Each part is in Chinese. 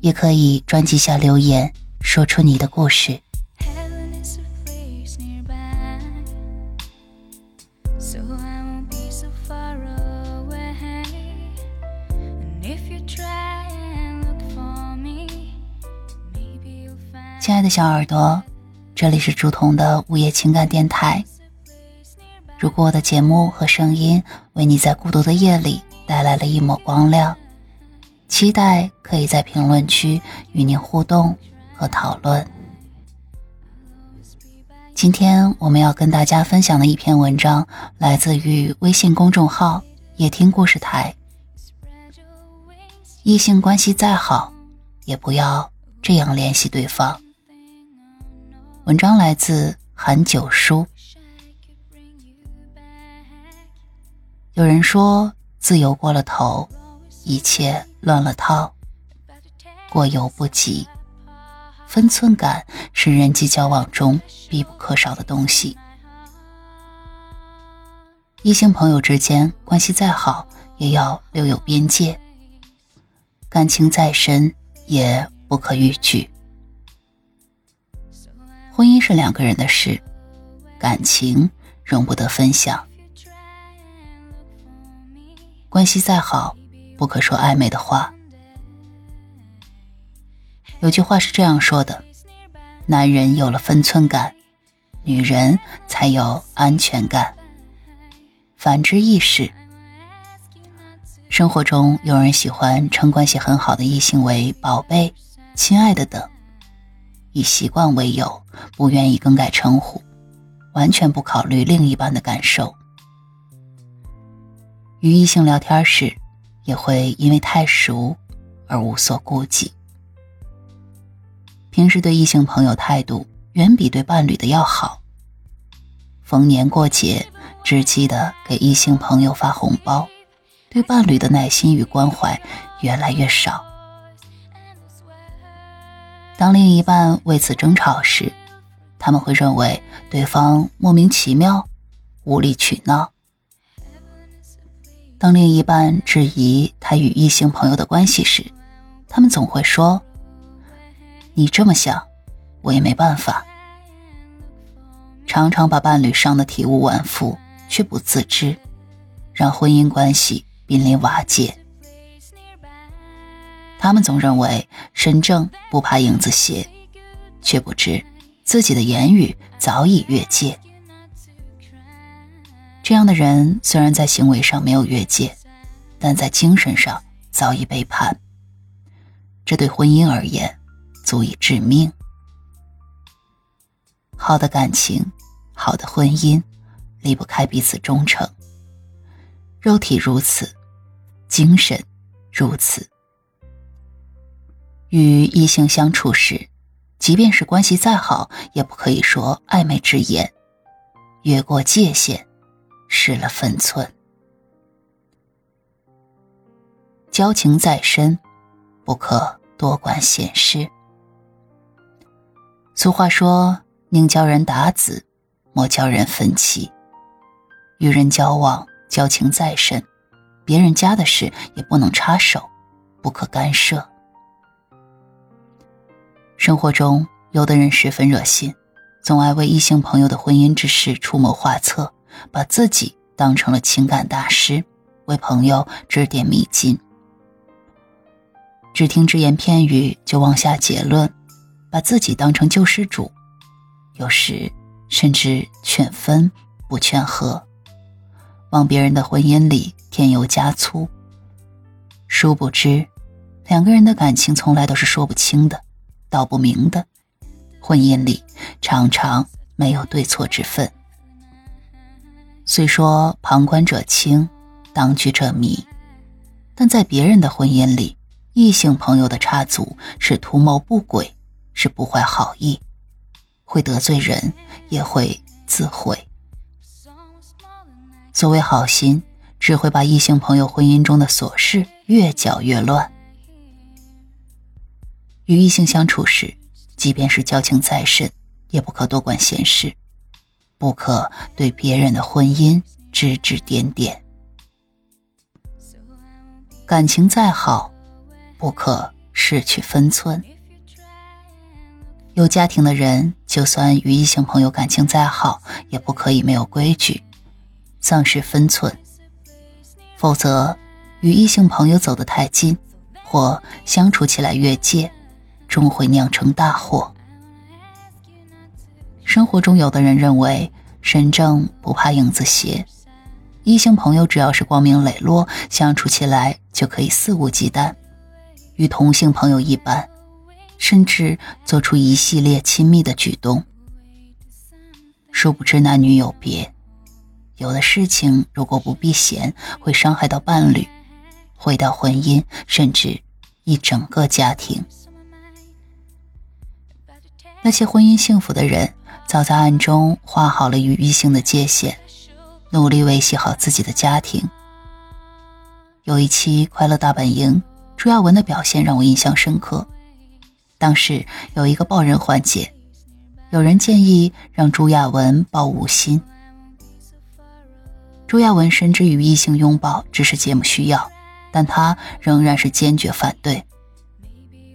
也可以专辑下留言，说出你的故事。亲爱的小耳朵，这里是竹筒的午夜情感电台。如果我的节目和声音为你在孤独的夜里带来了一抹光亮。期待可以在评论区与您互动和讨论。今天我们要跟大家分享的一篇文章，来自于微信公众号“夜听故事台”。异性关系再好，也不要这样联系对方。文章来自韩九叔。有人说，自由过了头。一切乱了套，过犹不及。分寸感是人际交往中必不可少的东西。异性朋友之间关系再好，也要留有边界。感情再深，也不可逾矩。婚姻是两个人的事，感情容不得分享。关系再好。不可说暧昧的话。有句话是这样说的：男人有了分寸感，女人才有安全感。反之亦是。生活中有人喜欢称关系很好的异性为“宝贝”“亲爱的”等，以习惯为由，不愿意更改称呼，完全不考虑另一半的感受。与异性聊天时。也会因为太熟而无所顾忌。平时对异性朋友态度远比对伴侣的要好。逢年过节，只记得给异性朋友发红包，对伴侣的耐心与关怀越来越少。当另一半为此争吵时，他们会认为对方莫名其妙、无理取闹。当另一半质疑他与异性朋友的关系时，他们总会说：“你这么想，我也没办法。”常常把伴侣伤得体无完肤，却不自知，让婚姻关系濒临瓦解。他们总认为身正不怕影子斜，却不知自己的言语早已越界。这样的人虽然在行为上没有越界，但在精神上早已背叛。这对婚姻而言，足以致命。好的感情，好的婚姻，离不开彼此忠诚。肉体如此，精神如此。与异性相处时，即便是关系再好，也不可以说暧昧之言，越过界限。失了分寸，交情再深，不可多管闲事。俗话说：“宁教人打子，莫教人分妻。”与人交往，交情再深，别人家的事也不能插手，不可干涉。生活中，有的人十分热心，总爱为异性朋友的婚姻之事出谋划策。把自己当成了情感大师，为朋友指点迷津，只听只言片语就妄下结论，把自己当成救世主，有时甚至劝分不劝和，往别人的婚姻里添油加醋。殊不知，两个人的感情从来都是说不清的，道不明的，婚姻里常常没有对错之分。虽说旁观者清，当局者迷，但在别人的婚姻里，异性朋友的插足是图谋不轨，是不怀好意，会得罪人，也会自毁。所谓好心，只会把异性朋友婚姻中的琐事越搅越乱。与异性相处时，即便是交情再深，也不可多管闲事，不可对别人的婚姻指指点点。感情再好，不可失去分寸。有家庭的人，就算与异性朋友感情再好，也不可以没有规矩，丧失分寸。否则，与异性朋友走得太近，或相处起来越界。终会酿成大祸。生活中，有的人认为身正不怕影子斜，异性朋友只要是光明磊落，相处起来就可以肆无忌惮，与同性朋友一般，甚至做出一系列亲密的举动。殊不知男女有别，有的事情如果不避嫌，会伤害到伴侣，毁掉婚姻，甚至一整个家庭。那些婚姻幸福的人，早在暗中画好了与异性的界限，努力维系好自己的家庭。有一期《快乐大本营》，朱亚文的表现让我印象深刻。当时有一个抱人环节，有人建议让朱亚文抱吴昕。朱亚文深知与异性拥抱只是节目需要，但他仍然是坚决反对。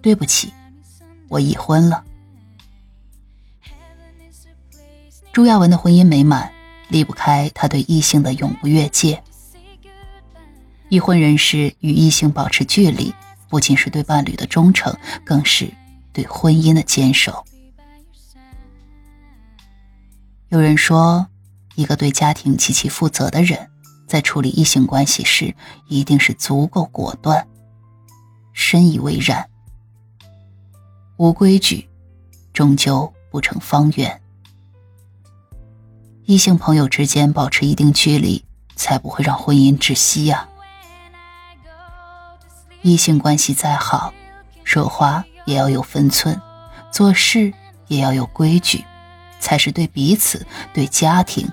对不起，我已婚了。朱亚文的婚姻美满，离不开他对异性的永不越界。已婚人士与异性保持距离，不仅是对伴侣的忠诚，更是对婚姻的坚守。有人说，一个对家庭极其负责的人，在处理异性关系时，一定是足够果断。深以为然。无规矩，终究不成方圆。异性朋友之间保持一定距离，才不会让婚姻窒息呀。异性关系再好，说话也要有分寸，做事也要有规矩，才是对彼此、对家庭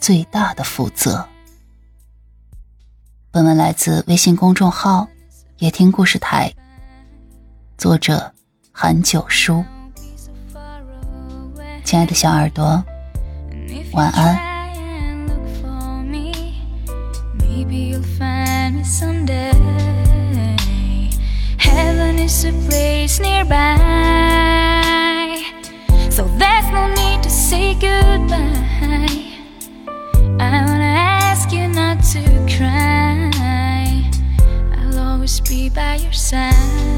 最大的负责。本文来自微信公众号“夜听故事台”，作者韩九叔。亲爱的小耳朵。晚安。Maybe you'll find me someday. Heaven is a place nearby. So there's no need to say goodbye. I wanna ask you not to cry. I'll always be by your side.